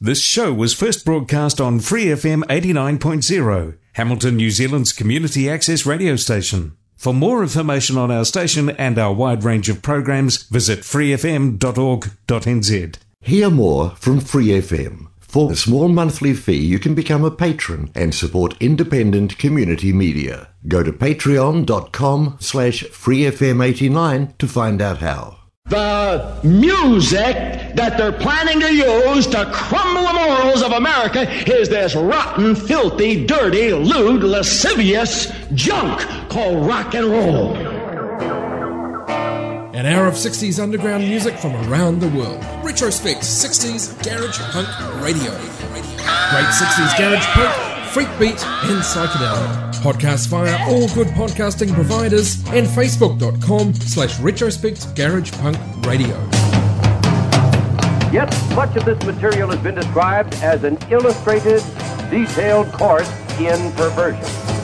This show was first broadcast on Free FM 89.0, Hamilton, New Zealand's community access radio station. For more information on our station and our wide range of programs, visit freefm.org.nz. Hear more from Free FM. For a small monthly fee, you can become a patron and support independent community media. Go to patreon.com slash freefm89 to find out how. The music that they're planning to use to crumble the morals of America is this rotten, filthy, dirty, lewd, lascivious junk called rock and roll. An hour of 60s underground music from around the world. Retrospect 60s Garage Punk Radio. Great 60s Garage Punk, Freak Beat, and Psychedelic. Podcast via all good podcasting providers and facebook.com slash retrospect garage punk radio. Yet much of this material has been described as an illustrated, detailed course in perversion.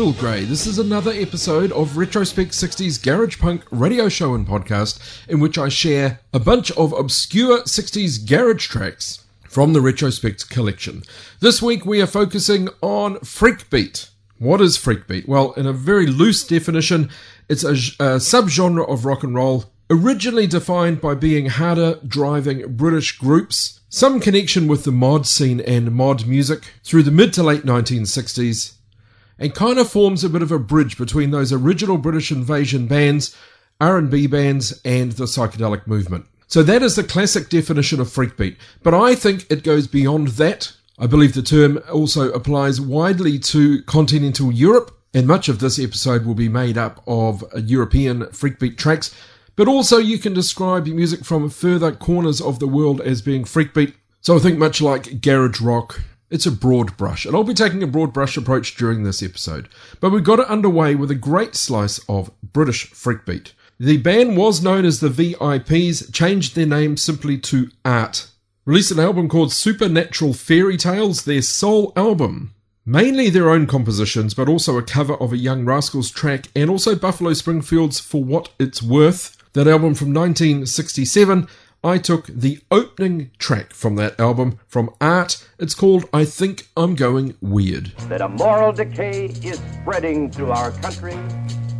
Phil Gray. This is another episode of Retrospect 60s Garage Punk radio show and podcast in which I share a bunch of obscure 60s garage tracks from the Retrospect collection. This week we are focusing on freak beat. What is freak beat? Well, in a very loose definition, it's a, a subgenre of rock and roll originally defined by being harder driving British groups some connection with the mod scene and mod music through the mid to late 1960s and kind of forms a bit of a bridge between those original British invasion bands, R&B bands, and the psychedelic movement. So that is the classic definition of freakbeat, but I think it goes beyond that. I believe the term also applies widely to continental Europe, and much of this episode will be made up of European freakbeat tracks, but also you can describe music from further corners of the world as being freakbeat. So I think much like garage rock, it's a broad brush, and I'll be taking a broad brush approach during this episode. But we got it underway with a great slice of British freakbeat. The band was known as the VIPs, changed their name simply to Art. Released an album called Supernatural Fairy Tales, their sole album. Mainly their own compositions, but also a cover of a Young Rascals track, and also Buffalo Springfield's For What It's Worth. That album from 1967. I took the opening track from that album from Art. It's called I Think I'm Going Weird. That a moral decay is spreading through our country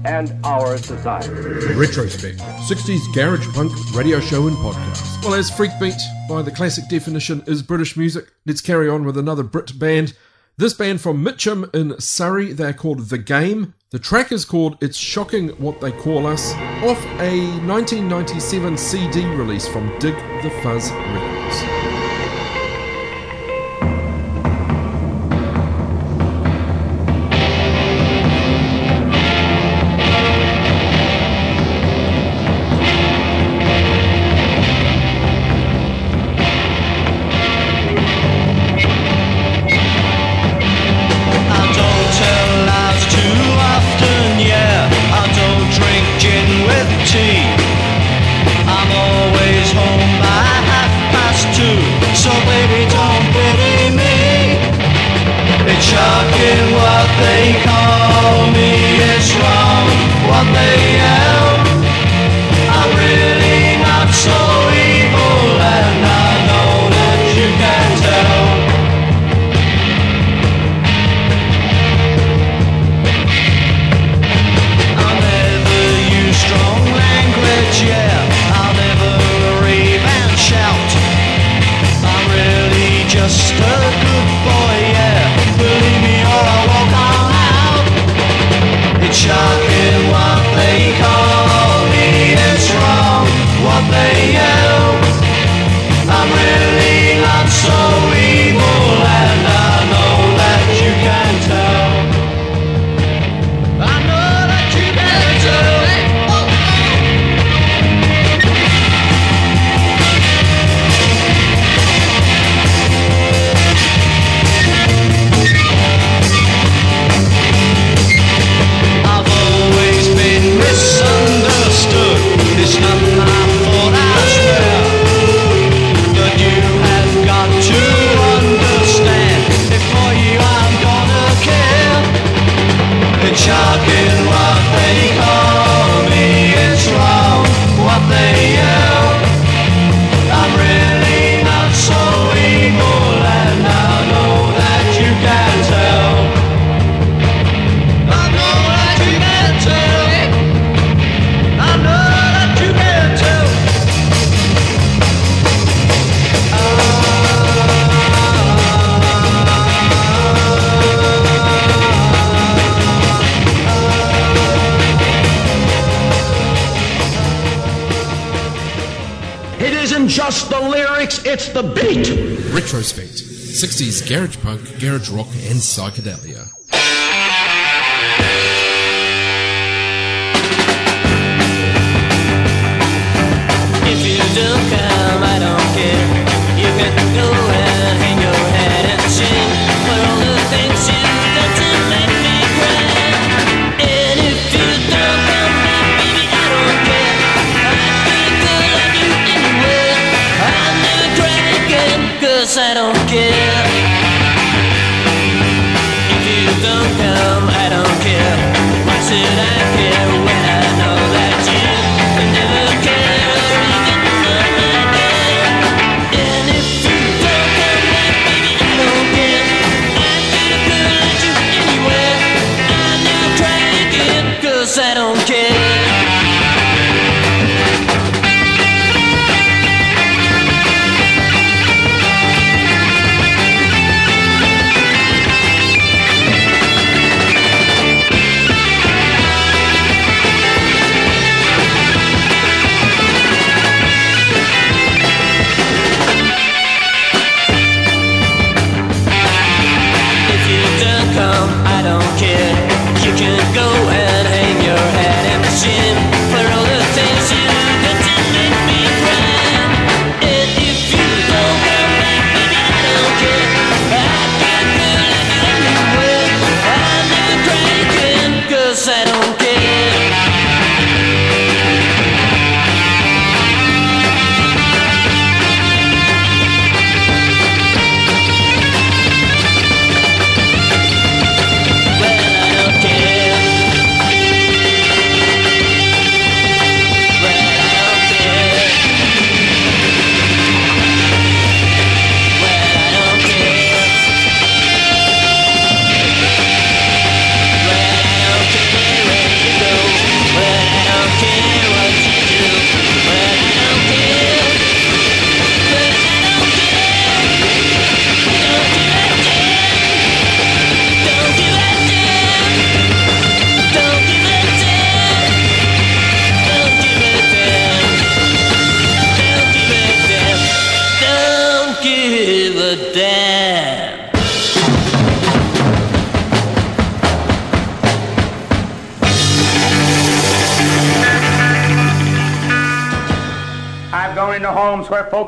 and our society. Retrospect 60s Garage Punk radio show and podcast. Well, as Freakbeat, by the classic definition, is British music, let's carry on with another Brit band. This band from Mitcham in Surrey, they're called The Game. The track is called It's Shocking What They Call Us, off a 1997 CD release from Dig the Fuzz Records. Garage rock, and psychedelia.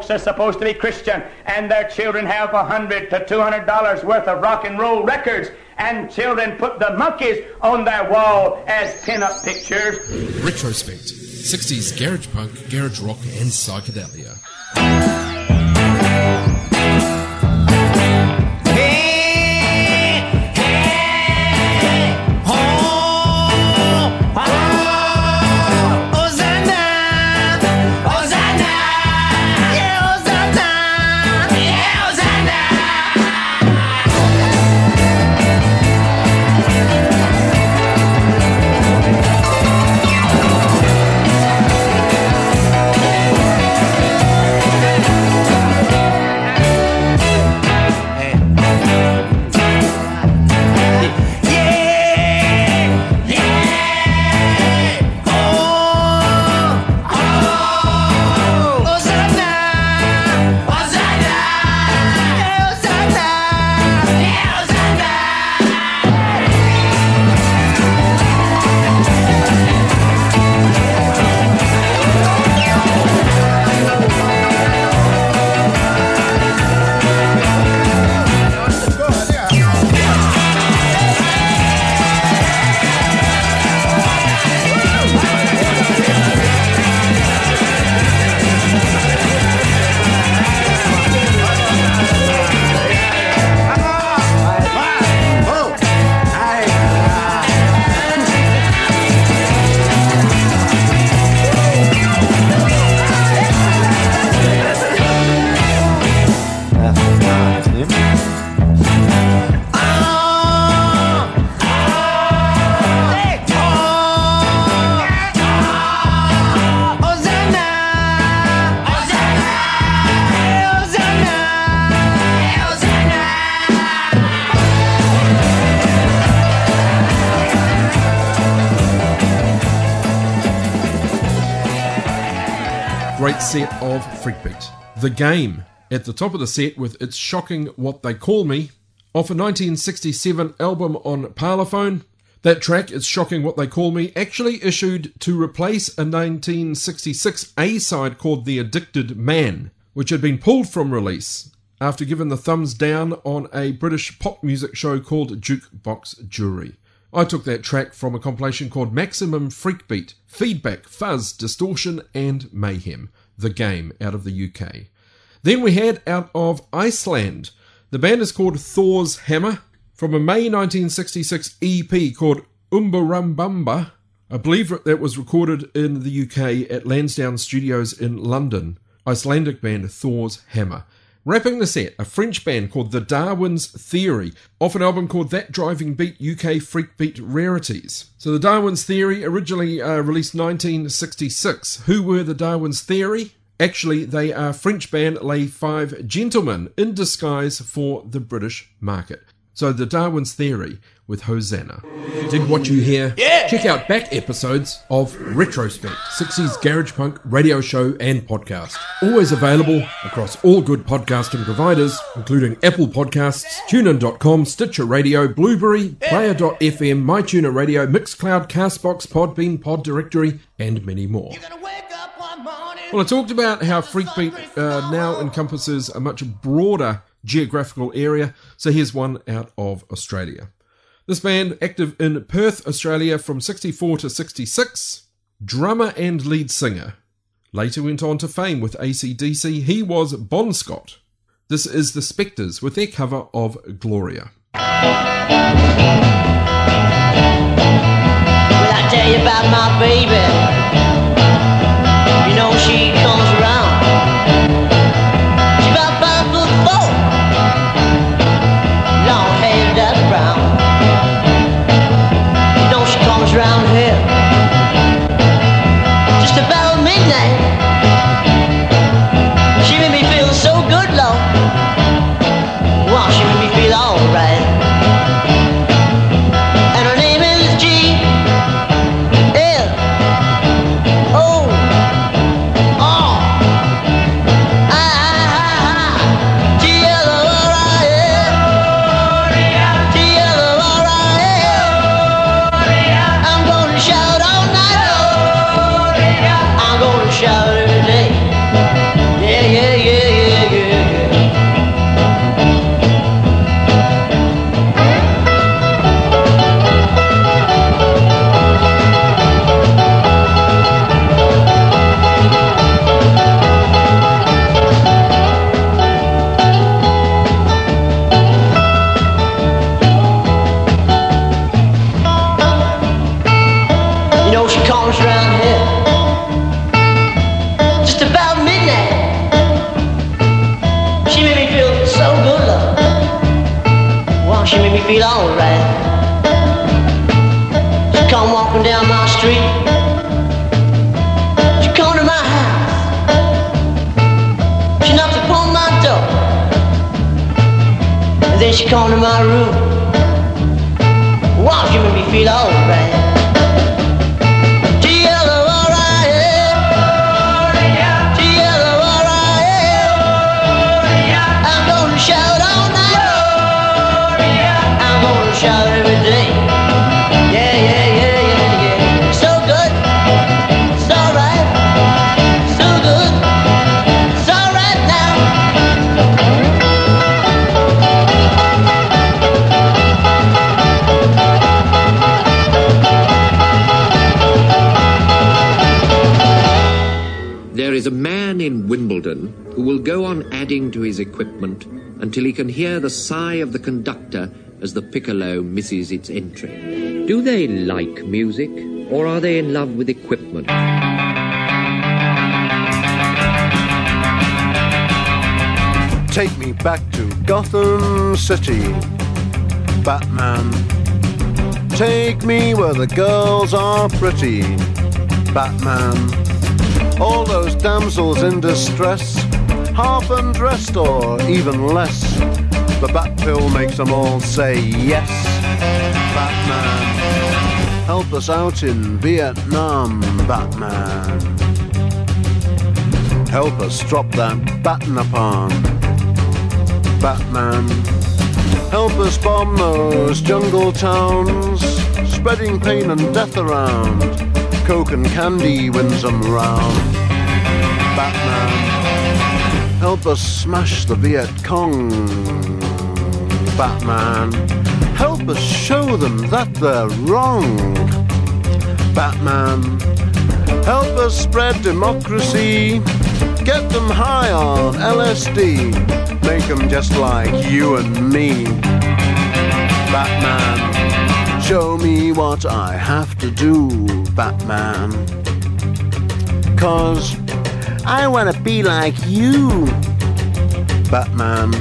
Folks are supposed to be Christian and their children have a hundred to two hundred dollars worth of rock and roll records and children put the monkeys on their wall as pin-up pictures. Retrospect 60s garage punk, garage rock, and psychedelia. The Game at the top of the set with its shocking What They Call Me off a 1967 album on Parlophone. That track, It's Shocking What They Call Me, actually issued to replace a 1966 A side called The Addicted Man, which had been pulled from release after given the thumbs down on a British pop music show called Jukebox Jury. I took that track from a compilation called Maximum Freakbeat, Feedback, Fuzz, Distortion, and Mayhem, the game out of the UK. Then we had out of Iceland. The band is called Thor's Hammer from a May 1966 EP called Umbarumbamba. I believe that was recorded in the UK at Lansdowne Studios in London. Icelandic band Thor's Hammer. Wrapping the set, a French band called The Darwin's Theory, off an album called That Driving Beat UK Freak Beat Rarities. So, The Darwin's Theory, originally uh, released 1966. Who were The Darwin's Theory? Actually, they are French band Les Five Gentlemen in disguise for the British market. So, The Darwin's Theory with Hosanna. Did what you hear? Yeah. Check out back episodes of Retrospect, 60s Garage Punk radio show and podcast. Always available across all good podcasting providers, including Apple Podcasts, TuneIn.com, Stitcher Radio, Blubrry, Player.fm, MyTuner Radio, Mixcloud, Castbox, Podbean, Pod Directory, and many more. Well, I talked about how Freakbeat uh, now encompasses a much broader geographical area, so here's one out of Australia. This band, active in Perth, Australia from 64 to 66, drummer and lead singer. Later went on to fame with ACDC, he was Bon Scott. This is the Spectres with their cover of Gloria. Will I tell you about my baby? You know she comes around. About show. He can hear the sigh of the conductor as the piccolo misses its entry. Do they like music, or are they in love with equipment? Take me back to Gotham City, Batman. Take me where the girls are pretty, Batman. All those damsels in distress, half undressed or even less. The bat pill makes them all say yes, Batman. Help us out in Vietnam, Batman. Help us drop that baton upon. Batman. Help us bomb those jungle towns, spreading pain and death around. Coke and candy wins them round. Batman. Help us smash the Viet Cong. Batman. Help us show them that they're wrong. Batman. Help us spread democracy. Get them high on LSD. Make them just like you and me. Batman. Show me what I have to do, Batman. Cause I wanna be like you, Batman.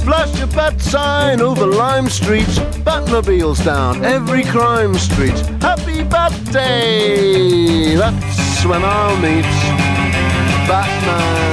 Flash your bat sign over Lime Street. Batmobiles down every crime street. Happy Bat Day! That's when I'll meet Batman.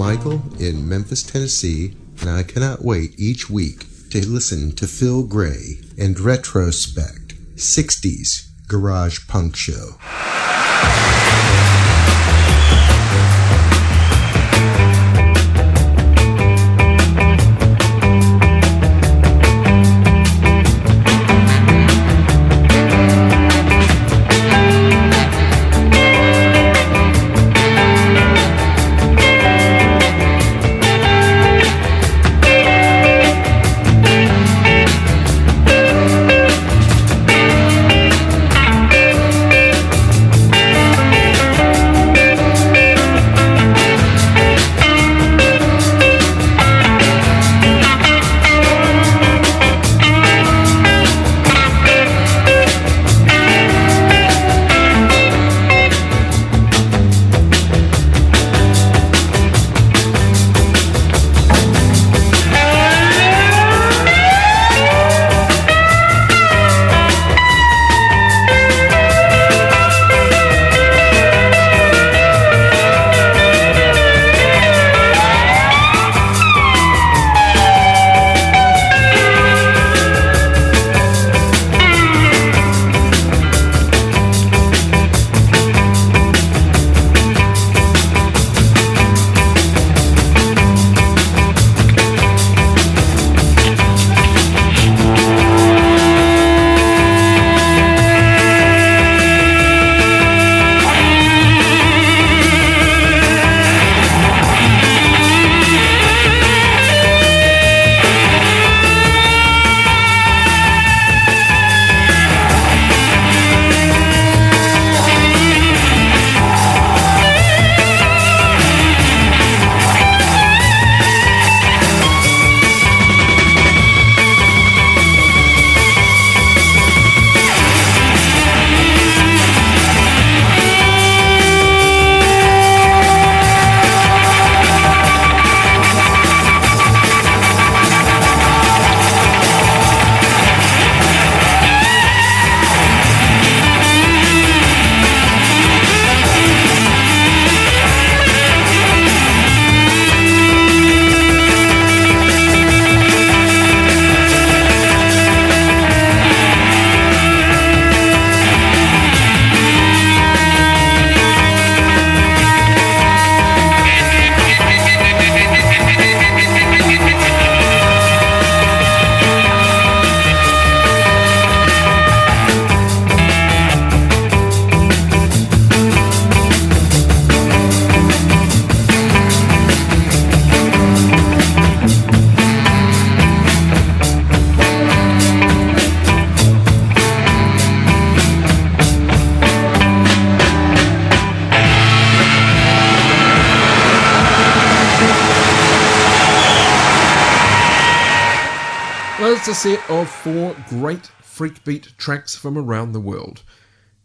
Michael in Memphis, Tennessee, and I cannot wait each week to listen to Phil Gray and Retrospect 60s Garage Punk Show. It's a set of four great freak beat tracks from around the world.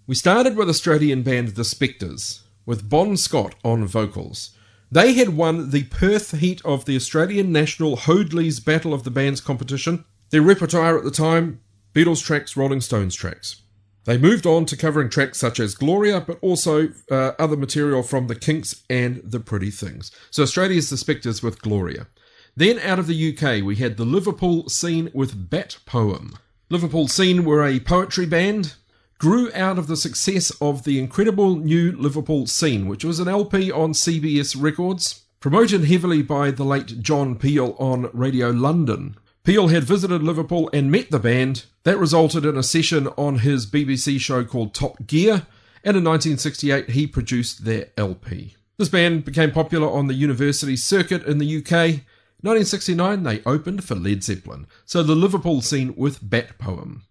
We started with Australian band The Spectres, with Bon Scott on vocals. They had won the Perth heat of the Australian National Hoadley's Battle of the Bands competition. Their repertoire at the time Beatles tracks, Rolling Stones tracks. They moved on to covering tracks such as Gloria, but also uh, other material from The Kinks and The Pretty Things. So Australia's The Spectres with Gloria. Then out of the UK, we had the Liverpool scene with Bat Poem. Liverpool scene were a poetry band, grew out of the success of the incredible new Liverpool scene, which was an LP on CBS Records, promoted heavily by the late John Peel on Radio London. Peel had visited Liverpool and met the band. That resulted in a session on his BBC show called Top Gear, and in 1968 he produced their LP. This band became popular on the university circuit in the UK. 1969 they opened for Led Zeppelin, so the Liverpool scene with Bat Poem.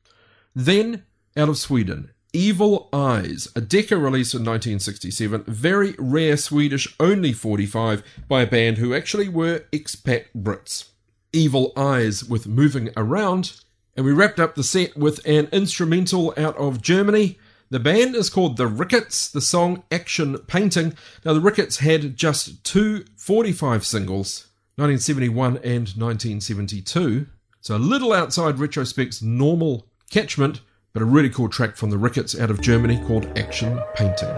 Then, out of Sweden, Evil Eyes, a Decca release in 1967, very rare Swedish only 45 by a band who actually were expat Brits. Evil Eyes with Moving Around, and we wrapped up the set with an instrumental out of Germany. The band is called The Rickets, the song Action Painting. Now, The Rickets had just two 45 singles, 1971 and 1972, so a little outside Retrospect's normal catchment, but a really cool track from The Rickets out of Germany called Action Painting.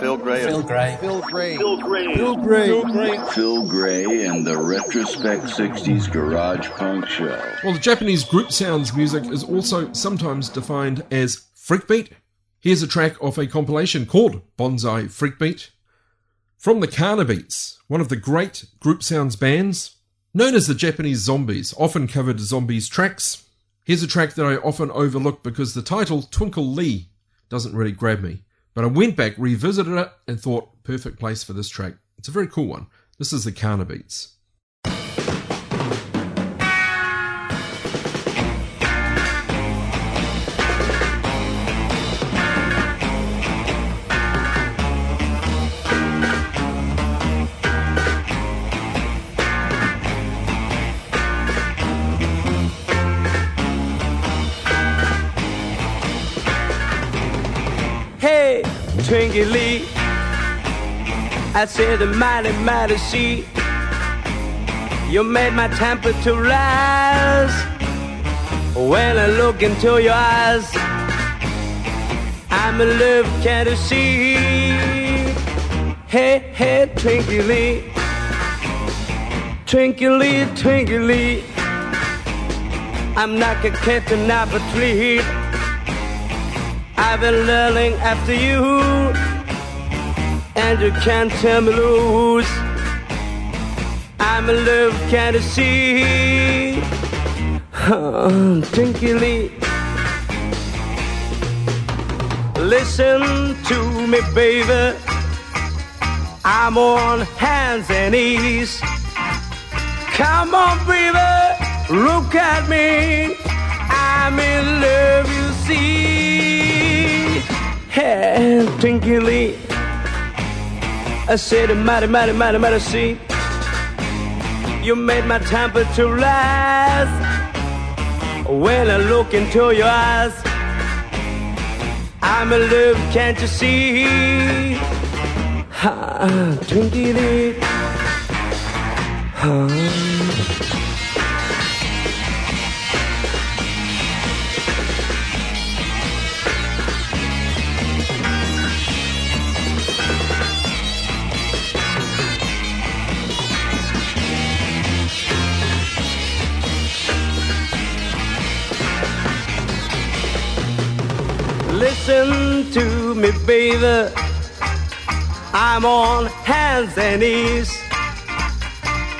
Phil Gray. Phil Gray. Phil Gray. Phil Gray. Phil Gray. Phil Gray. Phil Gray and the Retrospect 60s Garage Punk Show. Well, the Japanese group sounds music is also sometimes defined as freakbeat. Here's a track off a compilation called Bonsai Freakbeat from the Carnabeats, one of the great group sounds bands. Known as the Japanese Zombies, often covered Zombies tracks. Here's a track that I often overlook because the title, Twinkle Lee, doesn't really grab me. But I went back, revisited it, and thought, perfect place for this track. It's a very cool one. This is the Kana Lee. I said, mighty, mighty sea. You made my temperature rise. When I look into your eyes, I'm in love, can't you see? Hey, hey, Twinkie Lee. Twinkle Lee. I'm not a kitten up a tree. I've been learning after you, and you can't tell me loose. I'm in love, can't you see? Tinkily. Listen to me, baby. I'm on hands and knees. Come on, baby, look at me. I'm in love, Hey, Tinkily. I said, mighty, mighty, mighty, mighty, see. You made my temperature rise. When I look into your eyes, I'm in love, can't you see? Ha, Twinkly. Ha. Listen to me, baby. I'm on hands and knees.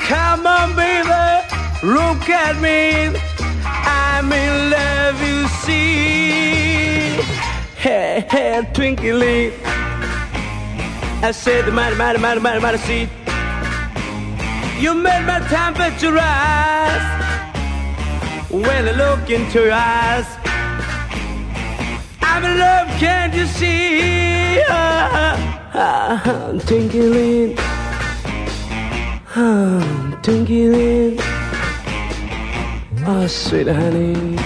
Come on, baby, look at me. I'm in love, you see. Hey, hey, twinkly. I said the mighty, mighty, mighty, mighty, mighty see. You made my temperature rise. When I look into your eyes, I'm in love, can't you see? Ah, ah, ah, Tinkling, ah, tinkling, oh sweet honey,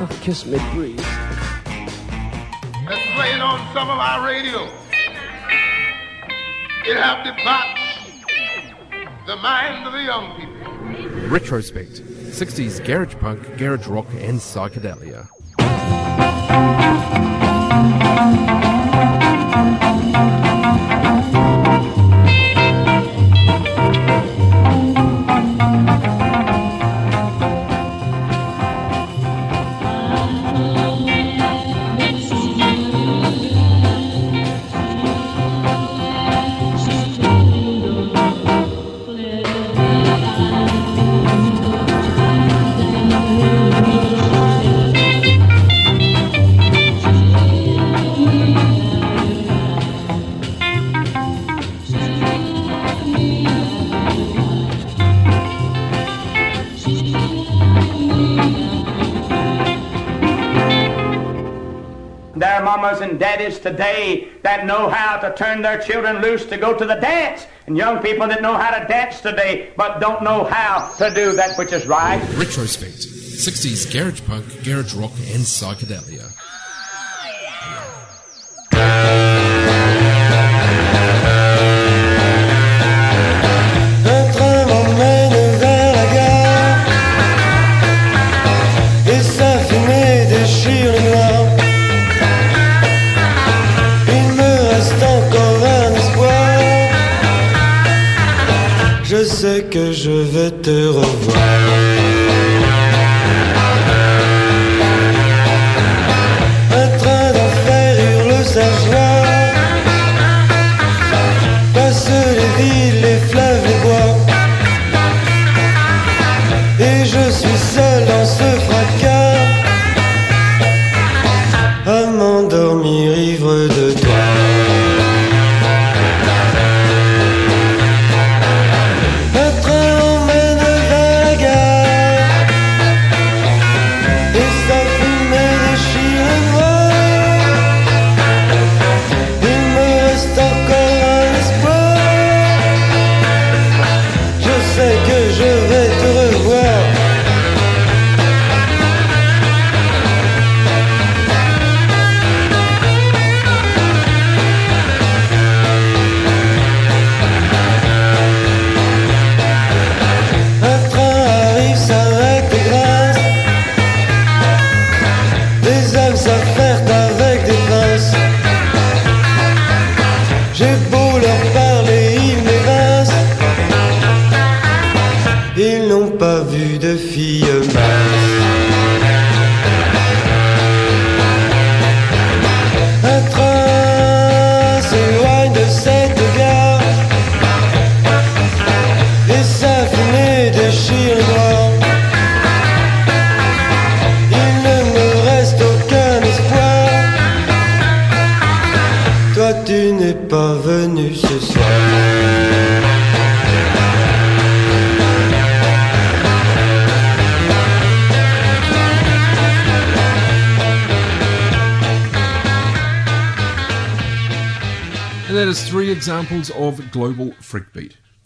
oh kiss me, breathe. Let's play it on some of our radio. It have debauched the mind of the young people. Retrospect 60s garage punk, garage rock, and psychedelia. Today that know how to turn their children loose to go to the dance, and young people that know how to dance today but don't know how to do that which is right. Retrospect 60s garage punk, garage rock, and psychedelia. Que je vais te revoir.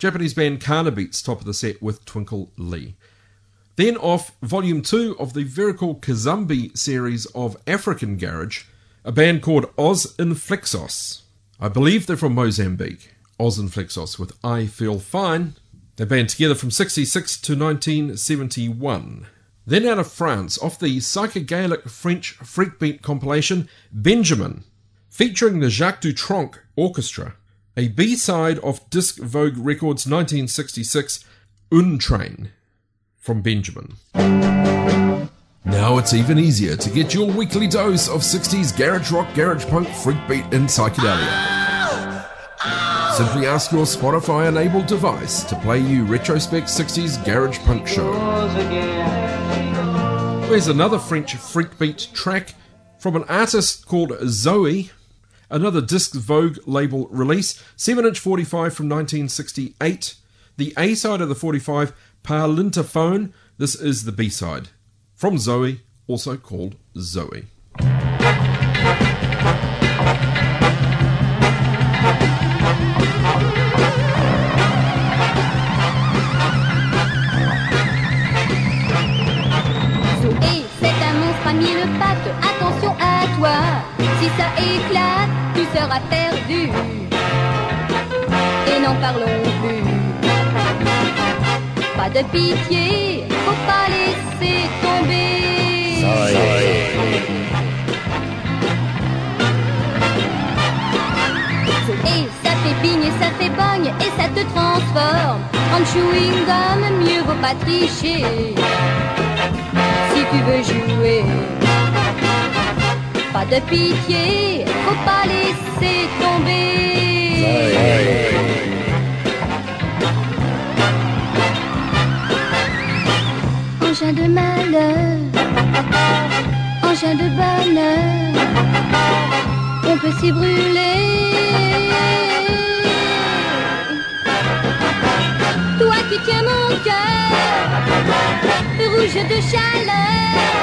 Japanese band Carnabeats top of the set with Twinkle Lee. Then off volume 2 of the very cool Kazambi series of African garage, a band called Oz Inflexos. I believe they're from Mozambique. Oz Inflexos with I Feel Fine. They band together from 66 to 1971. Then out of France, off the psychedelic French freakbeat compilation Benjamin, featuring the Jacques Dutronc Orchestra, a B-side of Disc Vogue Records 1966 Untrain from Benjamin. Now it's even easier to get your weekly dose of 60s garage rock, garage punk, freakbeat, and psychedelia. Simply ask your Spotify enabled device to play you Retrospect 60s Garage Punk Show. There's another French freakbeat track from an artist called Zoe, another Disc Vogue label release, 7 inch 45 from 1968. The A side of the 45, Parlintophone. This is the B side. From Zoe, also called Zoe. Et c'est un monstre à mille pattes, attention à toi. Si ça éclate, tu seras perdu. Et n'en parlons plus. Pas de pitié, faut pas laisser tomber. Et ça fait bigne et ça fait bogne et ça te transforme en chewing gum, mieux vaut pas tricher si tu veux jouer. Pas de pitié, faut pas laisser tomber. Engin de malheur, engin de bonheur, on peut s'y brûler. Toi qui tiens mon cœur, rouge de chaleur,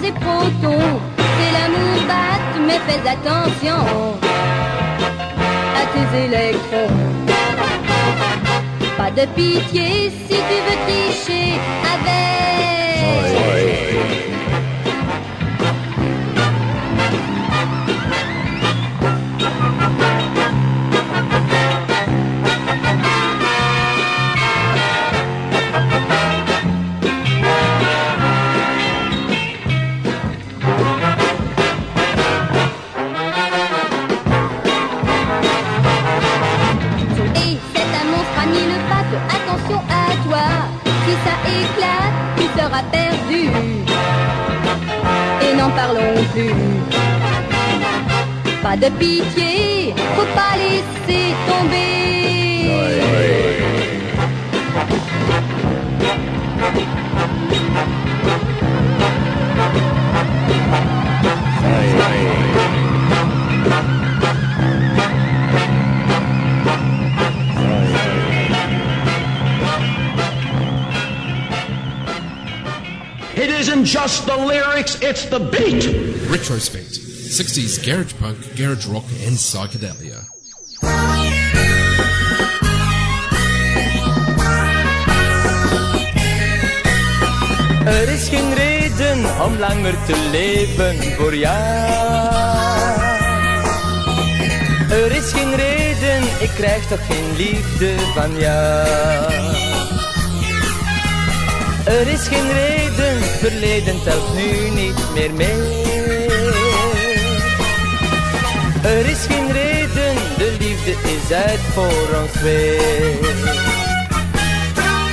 c'est l'amour batte, mais fais attention à tes électrons. Pas de pitié si tu veux tricher avec. Dessus. Pas de pitié, faut pas laisser tomber. Isn't just the lyrics, it's the beat. Retrospect 60s garage punk, garage rock, and psychedelia. Er is geen reden om langer te leven voor jou. Er is geen reden, ik krijg toch geen liefde van jou. Er is geen reden, verleden telt nu niet meer mee. Er is geen reden, de liefde is uit voor ons twee.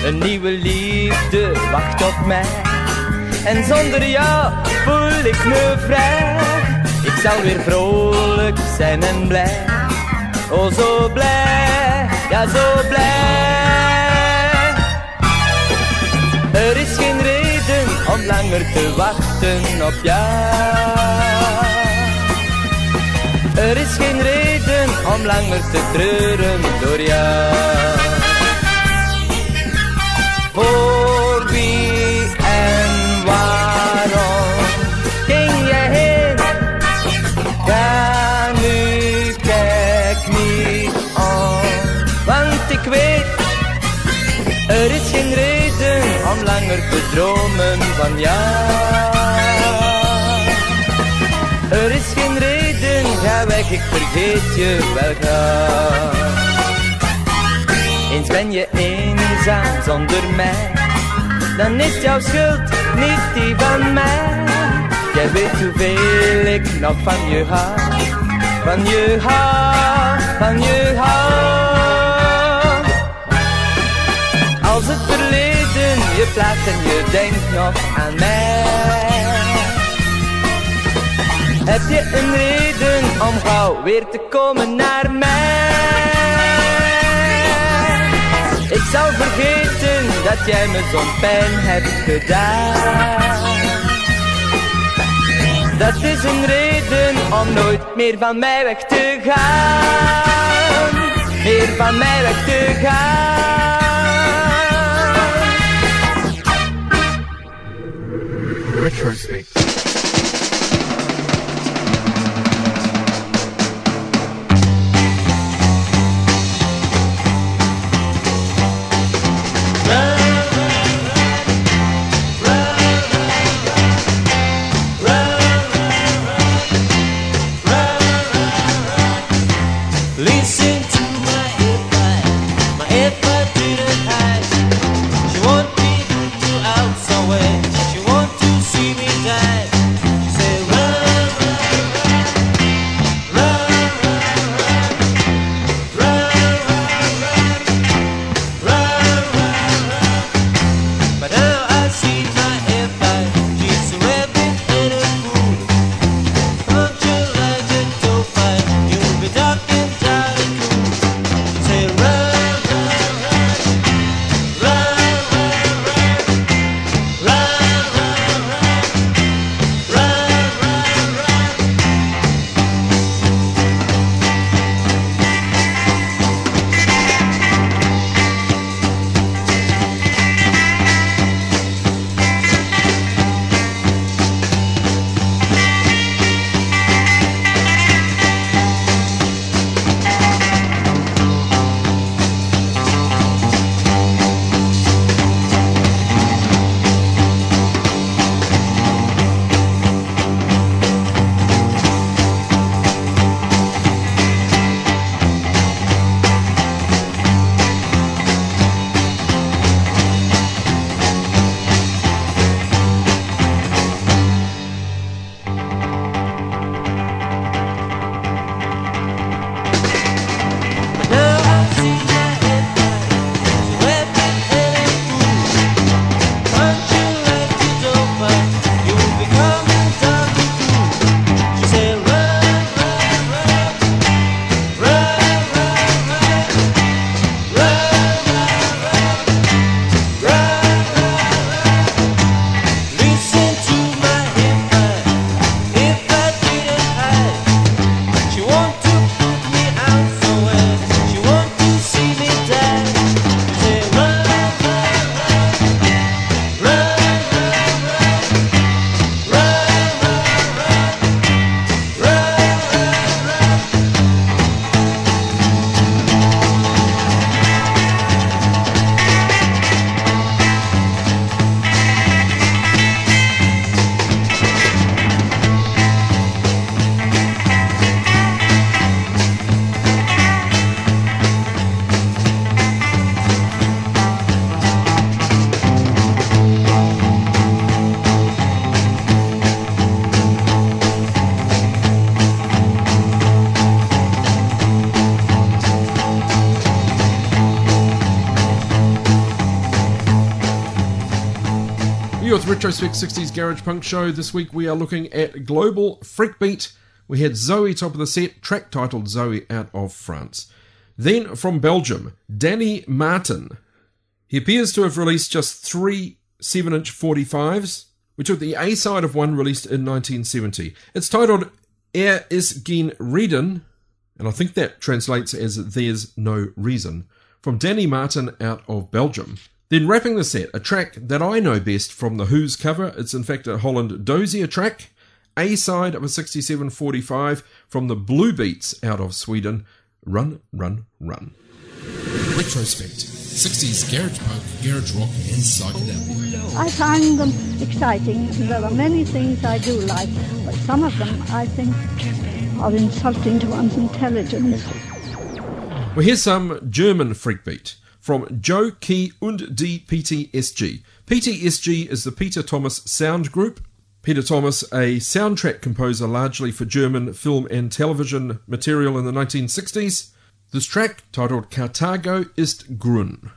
Een nieuwe liefde wacht op mij. En zonder jou voel ik me vrij. Ik zal weer vrolijk zijn en blij. Oh, zo blij, ja, zo blij. Er is geen reden om langer te wachten op jou. Er is geen reden om langer te treuren door jou. Voor wie en waarom ging jij heen? Ga nu, kijk niet om, want ik weet, er is te dromen van jou. Er is geen reden, ga weg, ik vergeet je wel gauw. Eens ben je eenzaam zonder mij, dan is jouw schuld niet die van mij. Jij weet hoeveel ik nog van je hou, van je hou, van je hou. Als je plaagt en je denkt nog aan mij. Heb je een reden om gauw weer te komen naar mij? Ik zal vergeten dat jij me zo'n pijn hebt gedaan. Dat is een reden om nooit meer van mij weg te gaan. Meer van mij weg te gaan. Retrospect. With Retrospect 60s Garage Punk Show. This week we are looking at Global Freakbeat. We had Zoe top of the set, track titled Zoe out of France. Then from Belgium, Danny Martin. He appears to have released just three 7 inch 45s. We took the A side of one released in 1970. It's titled Er is geen reden, and I think that translates as There's No Reason, from Danny Martin out of Belgium. Then wrapping the set, a track that I know best from the Who's cover. It's in fact a Holland Dozier track. A side of a 6745 from the Blue Beats out of Sweden. Run, run, run. Retrospect 60s garage punk, garage rock, and psychedelia. I find them exciting. There are many things I do like, but some of them I think are insulting to one's intelligence. Well, here's some German freakbeat from Joe Key und die PTSG. PTSG is the Peter Thomas Sound Group. Peter Thomas, a soundtrack composer largely for German film and television material in the 1960s. This track, titled Karthago ist grün.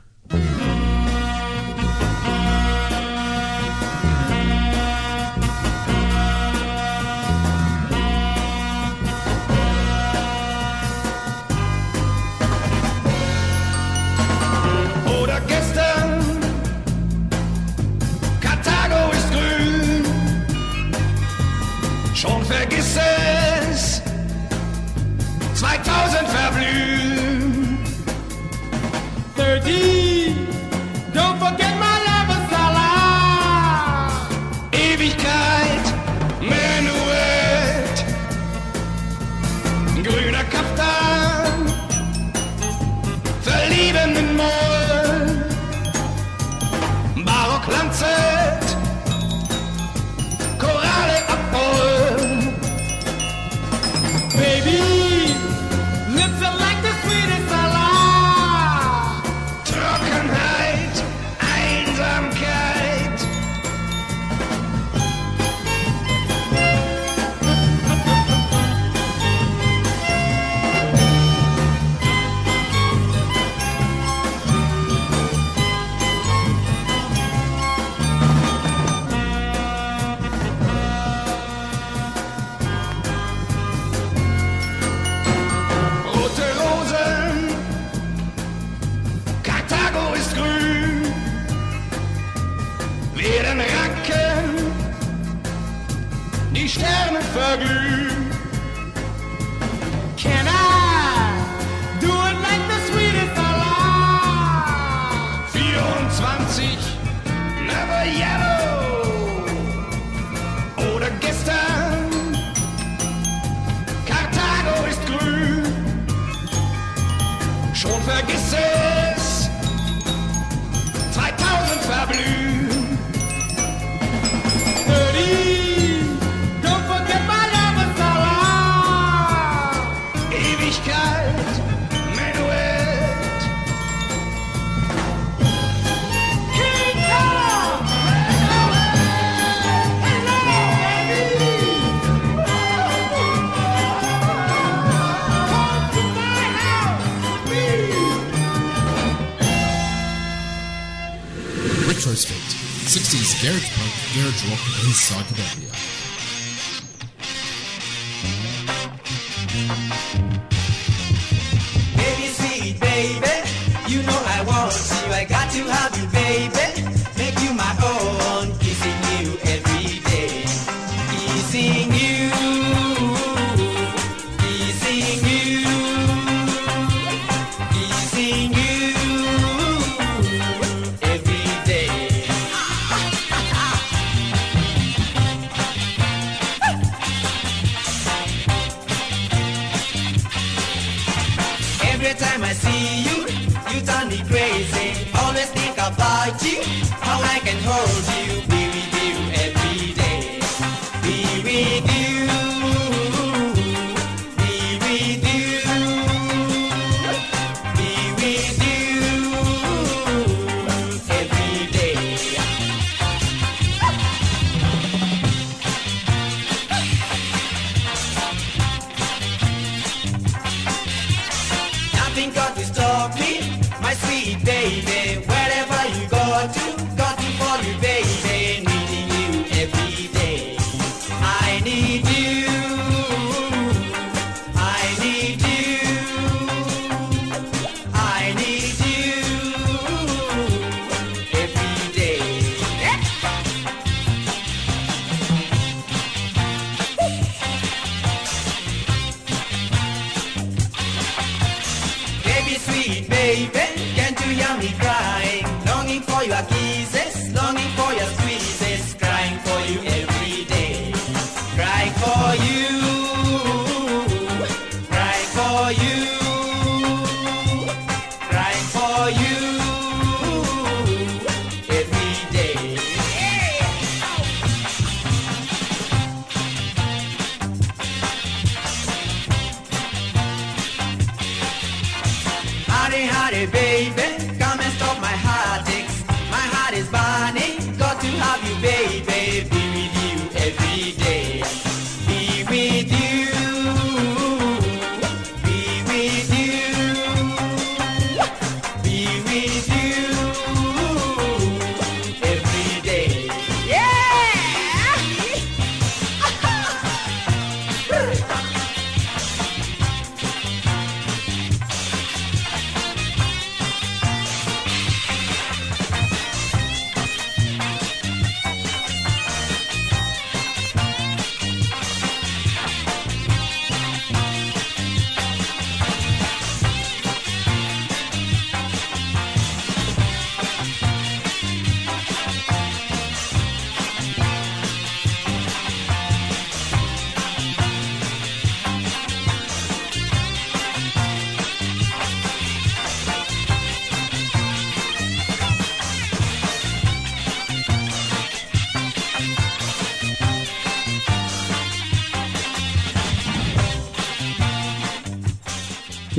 Retrospect 60s garage punk, garage rock, and psychedelia.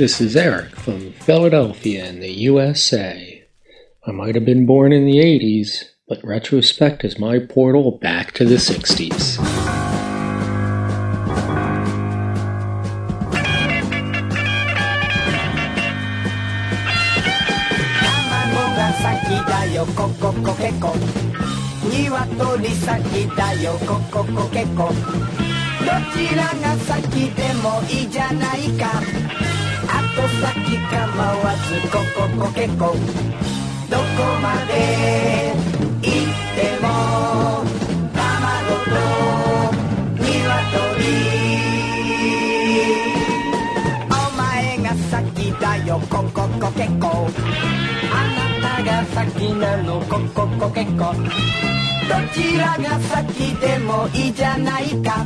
This is Eric from Philadelphia in the USA. I might have been born in the 80s, but retrospect is my portal back to the 60s. 卵が先だよコココケコ鶏先だよコココケコどちらが先でもいいじゃないか 後先構わずコココケコどこまで行っても卵と鶏お前が先だよコココケコあなたが先なのコココケコどちらが先でもいいじゃないか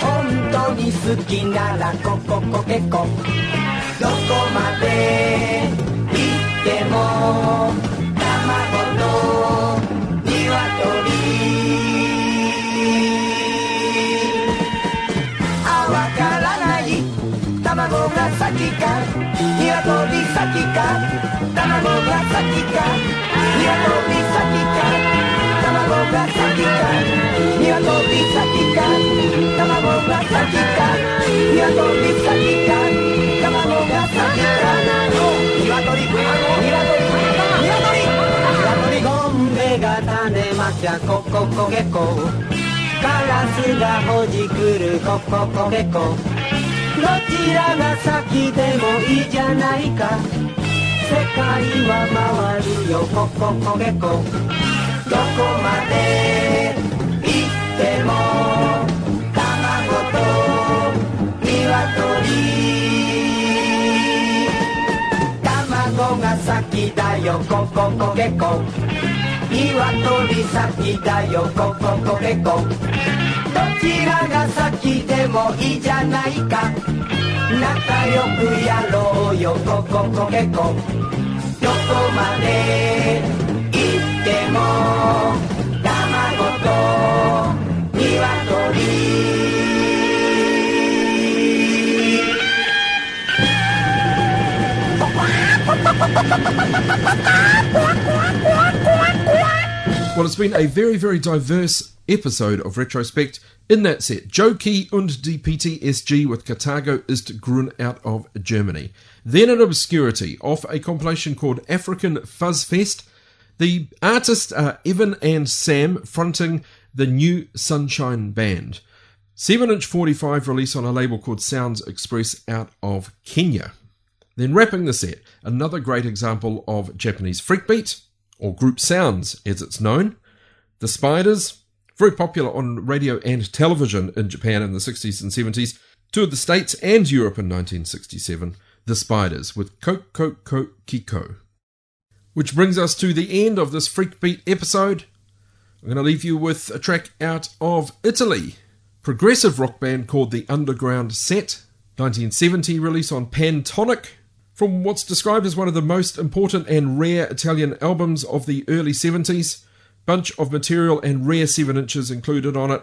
本当に好きならコココケコどこまで行っても卵と鶏あわからない卵が先か鶏先か卵が先か鶏先か卵が先か鶏先か卵が先か鶏先か卵が先か鶏鶏鶏ゴンベが種まきゃコココゲコカラスがほじくるコココゲコ。どちらが先でもいいじゃないか。世界は回るよ。コココゲコ。どこまで行っても。先だよコココゲコ鶏先だよコココゲコどちらが先でもいいじゃないか。仲良くやろうよコココゲコどこまで行っても卵と鶏。Well, it's been a very, very diverse episode of Retrospect. In that set, Joe Key und die PTSG with Karthago ist Grun out of Germany. Then in Obscurity, off a compilation called African Fuzzfest. The artists are Evan and Sam fronting the new Sunshine Band. 7 inch 45 release on a label called Sounds Express out of Kenya. Then wrapping the set, another great example of Japanese freakbeat, or group sounds as it's known. The Spiders, very popular on radio and television in Japan in the 60s and 70s, toured the States and Europe in 1967. The Spiders with Coke Kiko. Which brings us to the end of this Freak Beat episode. I'm going to leave you with a track out of Italy. Progressive rock band called The Underground Set. 1970 release on Pantonic. From what's described as one of the most important and rare Italian albums of the early 70s. Bunch of material and rare 7 inches included on it.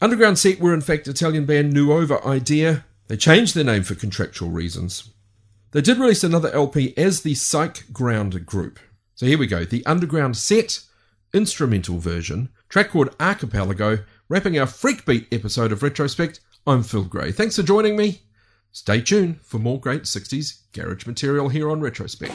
Underground Set were in fact Italian band Nuova Idea. They changed their name for contractual reasons. They did release another LP as the Psycheground Group. So here we go the Underground Set instrumental version, track called Archipelago, wrapping our Freak Beat episode of Retrospect. I'm Phil Gray. Thanks for joining me. Stay tuned for more great 60s garage material here on Retrospect.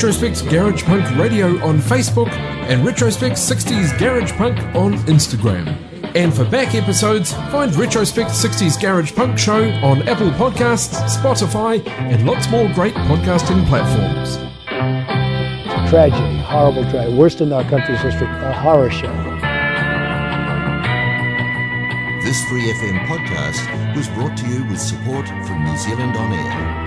Retrospect Garage Punk Radio on Facebook and Retrospect 60s Garage Punk on Instagram. And for back episodes, find Retrospect 60s Garage Punk Show on Apple Podcasts, Spotify, and lots more great podcasting platforms. Tragedy, horrible tragedy, worst in our country's history, a horror show. This Free FM podcast was brought to you with support from New Zealand On Air.